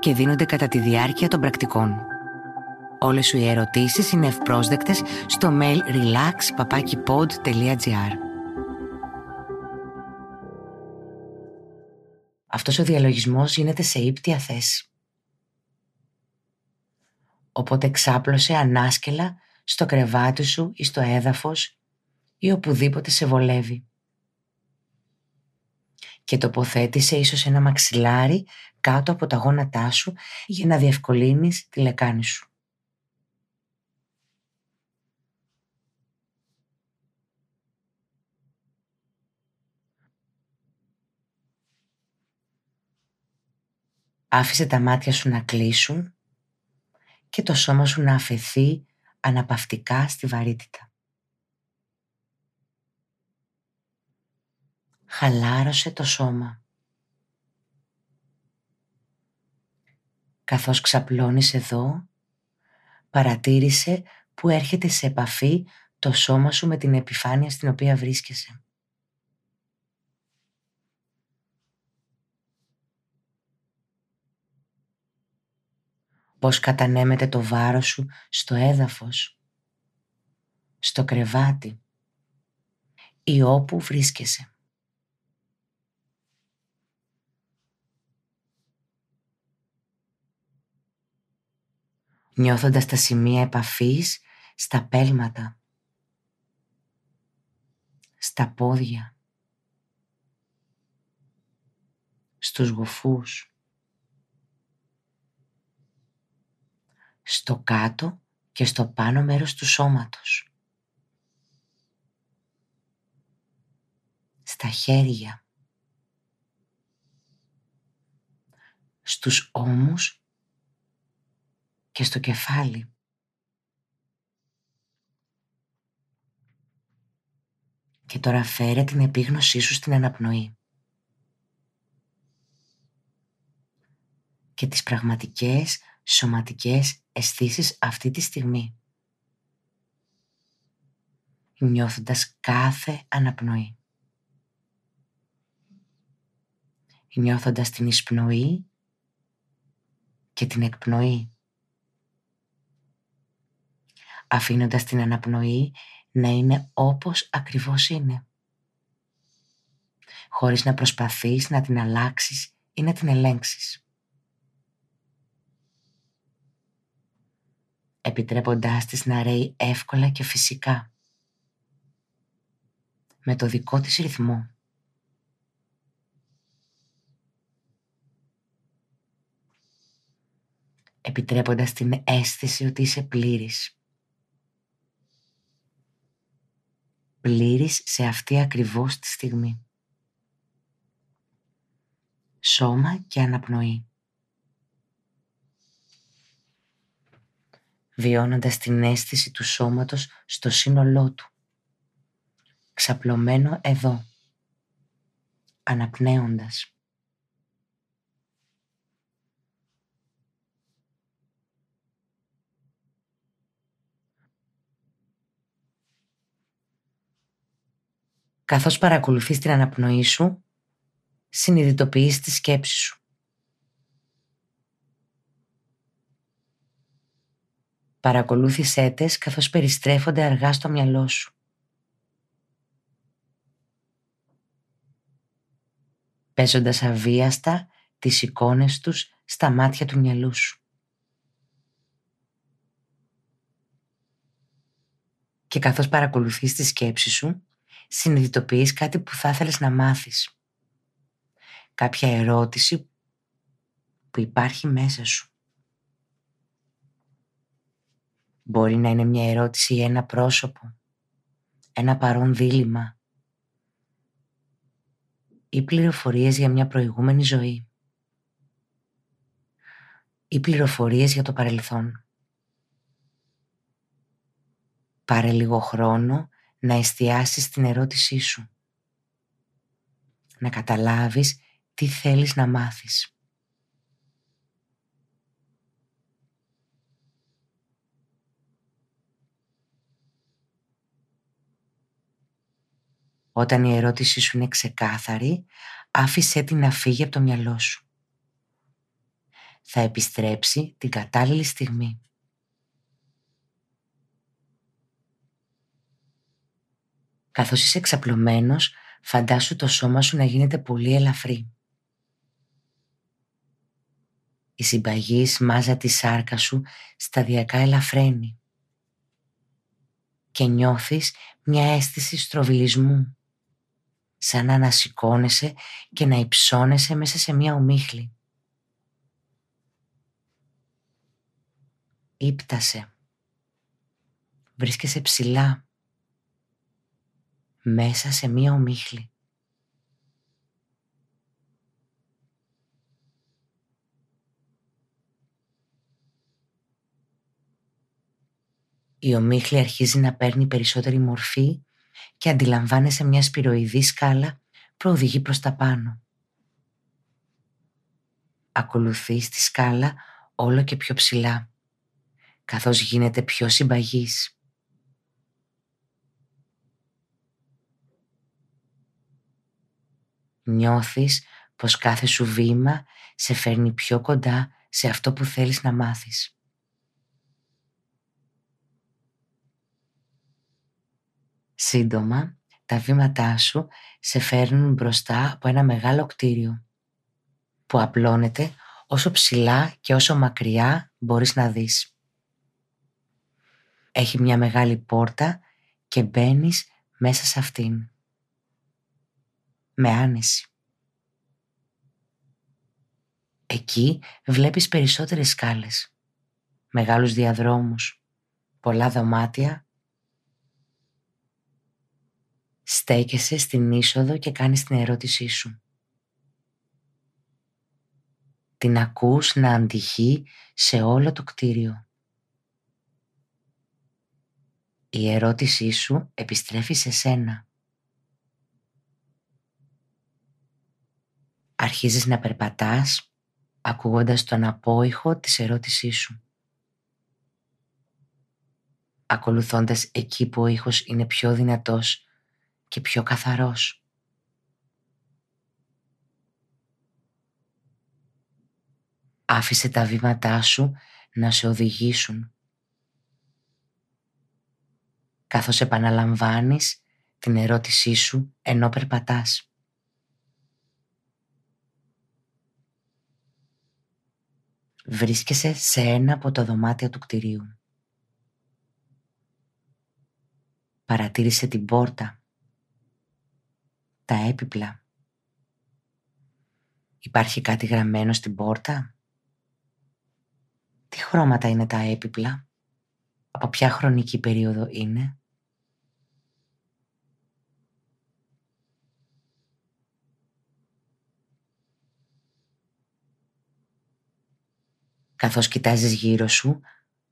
και δίνονται κατά τη διάρκεια των πρακτικών. Όλες σου οι ερωτήσεις είναι ευπρόσδεκτες στο mail relax.papakipod.gr Αυτός ο διαλογισμός γίνεται σε ύπτια θέση. Οπότε ξάπλωσε ανάσκελα στο κρεβάτι σου ή στο έδαφος ή οπουδήποτε σε βολεύει. Και τοποθέτησε ίσως ένα μαξιλάρι κάτω από τα γόνατά σου για να διευκολύνεις τη λεκάνη σου. Άφησε τα μάτια σου να κλείσουν και το σώμα σου να αφαιθεί αναπαυτικά στη βαρύτητα. Χαλάρωσε το σώμα. Καθώς ξαπλώνεις εδώ, παρατήρησε που έρχεται σε επαφή το σώμα σου με την επιφάνεια στην οποία βρίσκεσαι. Πώς κατανέμεται το βάρος σου στο έδαφος, στο κρεβάτι ή όπου βρίσκεσαι. Νιώθοντας τα σημεία επαφής στα πέλματα, στα πόδια, στους γοφούς, στο κάτω και στο πάνω μέρος του σώματος. Στα χέρια. Στους ώμους και στο κεφάλι. Και τώρα φέρε την επίγνωσή σου στην αναπνοή. Και τις πραγματικές σωματικές αισθήσεις αυτή τη στιγμή. Νιώθοντας κάθε αναπνοή. Νιώθοντας την εισπνοή και την εκπνοή. Αφήνοντας την αναπνοή να είναι όπως ακριβώς είναι. Χωρίς να προσπαθείς να την αλλάξεις ή να την ελέγξεις. επιτρέποντάς της να ρέει εύκολα και φυσικά, με το δικό της ρυθμό. επιτρέποντας την αίσθηση ότι είσαι πλήρης. Πλήρης σε αυτή ακριβώς τη στιγμή. Σώμα και αναπνοή. βιώνοντας την αίσθηση του σώματος στο σύνολό του. Ξαπλωμένο εδώ, αναπνέοντας. Καθώς παρακολουθείς την αναπνοή σου, συνειδητοποιείς τη σκέψη σου. Παρακολούθησέ τες καθώς περιστρέφονται αργά στο μυαλό σου. Παίζοντας αβίαστα τις εικόνες τους στα μάτια του μυαλού σου. Και καθώς παρακολουθείς τη σκέψη σου, συνειδητοποιείς κάτι που θα ήθελες να μάθεις. Κάποια ερώτηση που υπάρχει μέσα σου. Μπορεί να είναι μια ερώτηση ή ένα πρόσωπο, ένα παρόν δίλημα ή πληροφορίες για μια προηγούμενη ζωή. ή πληροφορίες για το παρελθόν. Πάρε λίγο χρόνο να εστιάσεις την ερώτησή σου. Να καταλάβεις τι θέλεις να μάθεις. Όταν η ερώτησή σου είναι ξεκάθαρη, άφησέ την να φύγει από το μυαλό σου. Θα επιστρέψει την κατάλληλη στιγμή. Καθώς είσαι εξαπλωμένος, φαντάσου το σώμα σου να γίνεται πολύ ελαφρύ. Η συμπαγής μάζα τη σάρκα σου σταδιακά ελαφραίνει και νιώθεις μια αίσθηση στροβιλισμού σαν να ανασηκώνεσαι και να υψώνεσαι μέσα σε μια ομίχλη. Ήπτασε. Βρίσκεσαι ψηλά. Μέσα σε μια ομίχλη. Η ομίχλη αρχίζει να παίρνει περισσότερη μορφή και αντιλαμβάνεσαι μια σπυροειδή σκάλα που οδηγεί προς τα πάνω. Ακολουθείς τη σκάλα όλο και πιο ψηλά, καθώς γίνεται πιο συμπαγής. Νιώθεις πως κάθε σου βήμα σε φέρνει πιο κοντά σε αυτό που θέλεις να μάθεις. Σύντομα, τα βήματά σου σε φέρνουν μπροστά από ένα μεγάλο κτίριο που απλώνεται όσο ψηλά και όσο μακριά μπορείς να δεις. Έχει μια μεγάλη πόρτα και μπαίνεις μέσα σε αυτήν. Με άνεση. Εκεί βλέπεις περισσότερες σκάλες, μεγάλους διαδρόμους, πολλά δωμάτια Στέκεσαι στην είσοδο και κάνεις την ερώτησή σου. Την ακούς να αντυχεί σε όλο το κτίριο. Η ερώτησή σου επιστρέφει σε σένα. Αρχίζεις να περπατάς ακούγοντας τον απόϊχο της ερώτησής σου. Ακολουθώντας εκεί που ο ήχος είναι πιο δυνατός και πιο καθαρός. Άφησε τα βήματά σου να σε οδηγήσουν. Καθώς επαναλαμβάνεις την ερώτησή σου ενώ περπατάς. Βρίσκεσαι σε ένα από τα δωμάτια του κτηρίου. Παρατήρησε την πόρτα τα έπιπλα. Υπάρχει κάτι γραμμένο στην πόρτα; Τι χρώματα είναι τα έπιπλα; Από ποια χρονική περίοδο είναι; Καθώς κοιτάζεις γύρω σου,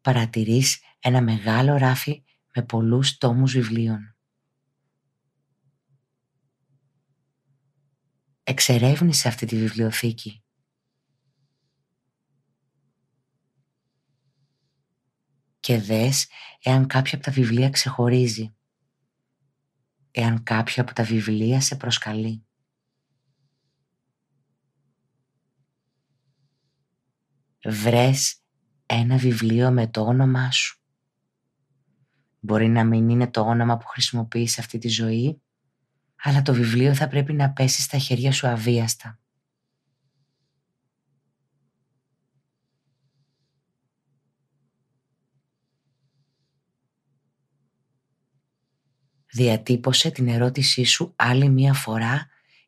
παρατηρείς ένα μεγάλο ράφι με πολλούς τόμους βιβλίων. Εξερεύνησε αυτή τη βιβλιοθήκη. Και δες εάν κάποια από τα βιβλία ξεχωρίζει. Εάν κάποια από τα βιβλία σε προσκαλεί. Βρες ένα βιβλίο με το όνομά σου. Μπορεί να μην είναι το όνομα που χρησιμοποιείς αυτή τη ζωή, αλλά το βιβλίο θα πρέπει να πέσει στα χέρια σου αβίαστα. Διατύπωσε την ερώτησή σου άλλη μία φορά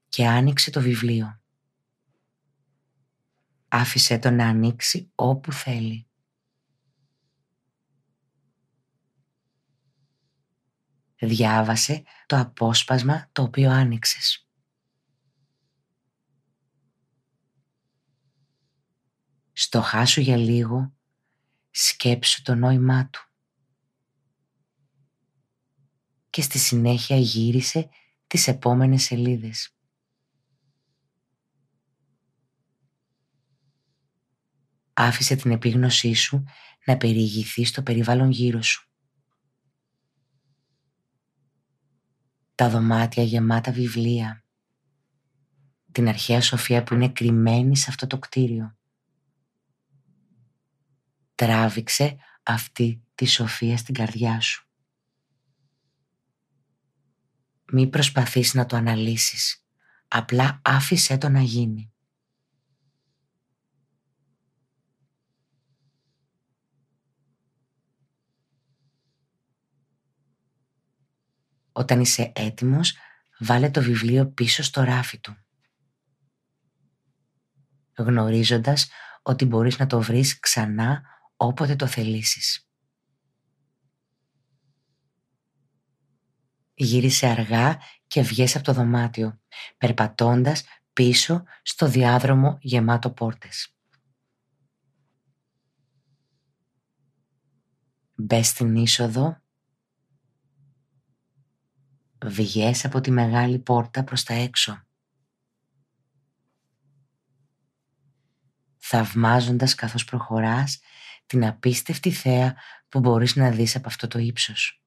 και άνοιξε το βιβλίο. Άφησε το να ανοίξει όπου θέλει. Διάβασε το απόσπασμα το οποίο άνοιξες. στοχάσου για λίγο, σκέψου το νόημά του. Και στη συνέχεια γύρισε τις επόμενες σελίδες. Άφησε την επίγνωσή σου να περιηγηθεί στο περιβάλλον γύρω σου. Τα δωμάτια γεμάτα βιβλία. Την αρχαία σοφία που είναι κρυμμένη σε αυτό το κτίριο. Τράβηξε αυτή τη σοφία στην καρδιά σου. Μη προσπαθείς να το αναλύσεις. Απλά άφησέ το να γίνει. Όταν είσαι έτοιμος, βάλε το βιβλίο πίσω στο ράφι του. Γνωρίζοντας ότι μπορείς να το βρεις ξανά όποτε το θελήσεις. Γύρισε αργά και βγες από το δωμάτιο, περπατώντας πίσω στο διάδρομο γεμάτο πόρτες. Μπες στην είσοδο βγες από τη μεγάλη πόρτα προς τα έξω. Θαυμάζοντας καθώς προχωράς την απίστευτη θέα που μπορείς να δεις από αυτό το ύψος.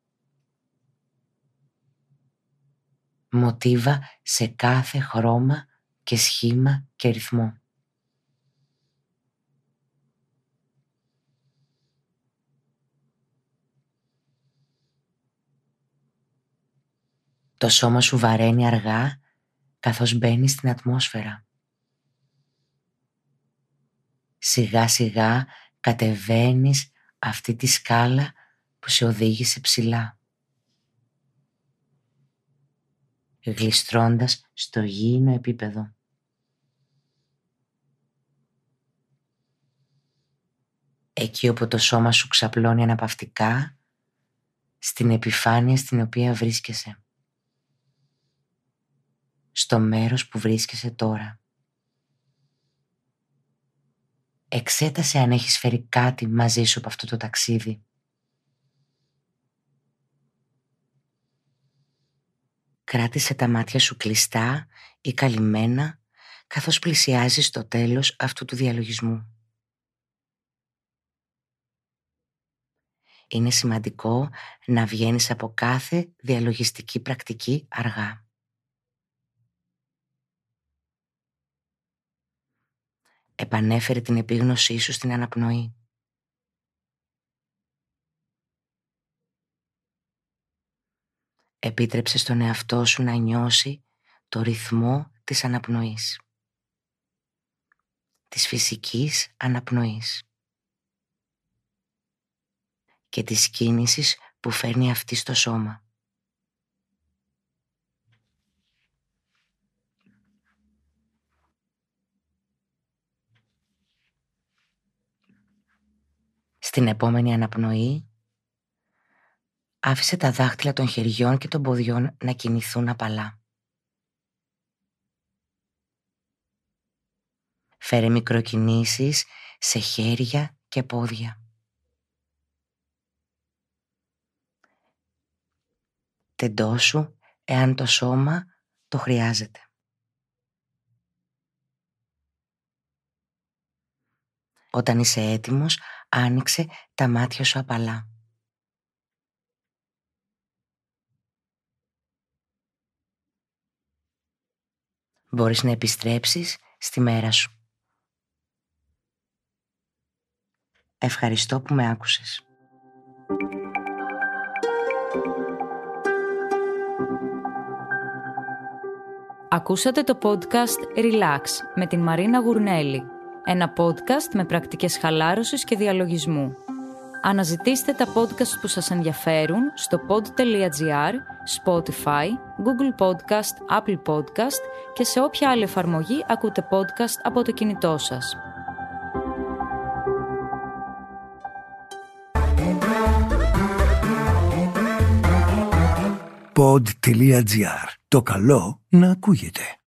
Μοτίβα σε κάθε χρώμα και σχήμα και ρυθμό. Το σώμα σου βαραίνει αργά καθώς μπαίνει στην ατμόσφαιρα. Σιγά σιγά κατεβαίνεις αυτή τη σκάλα που σε οδήγησε ψηλά. Γλιστρώντας στο γήινο επίπεδο. Εκεί όπου το σώμα σου ξαπλώνει αναπαυτικά, στην επιφάνεια στην οποία βρίσκεσαι στο μέρος που βρίσκεσαι τώρα. Εξέτασε αν έχεις φέρει κάτι μαζί σου από αυτό το ταξίδι. Κράτησε τα μάτια σου κλειστά ή καλυμμένα καθώς πλησιάζεις στο τέλος αυτού του διαλογισμού. Είναι σημαντικό να βγαίνεις από κάθε διαλογιστική πρακτική αργά. Επανέφερε την επίγνωσή σου στην αναπνοή. Επίτρεψε στον εαυτό σου να νιώσει το ρυθμό της αναπνοής. Της φυσικής αναπνοής. Και της κίνησης που φέρνει αυτή στο σώμα. Στην επόμενη αναπνοή άφησε τα δάχτυλα των χεριών και των ποδιών να κινηθούν απαλά. Φέρε μικροκινήσεις σε χέρια και πόδια. Τεντώσου εάν το σώμα το χρειάζεται. Όταν είσαι έτοιμος, άνοιξε τα μάτια σου απαλά. Μπορείς να επιστρέψεις στη μέρα σου. Ευχαριστώ που με άκουσες. Ακούσατε το podcast Relax με την Μαρίνα Γουρνέλη ένα podcast με πρακτικές χαλάρωσης και διαλογισμού. Αναζητήστε τα podcast που σας ενδιαφέρουν στο pod.gr, Spotify, Google Podcast, Apple Podcast και σε όποια άλλη εφαρμογή ακούτε podcast από το κινητό σας. Pod.gr. Το καλό να ακούγεται.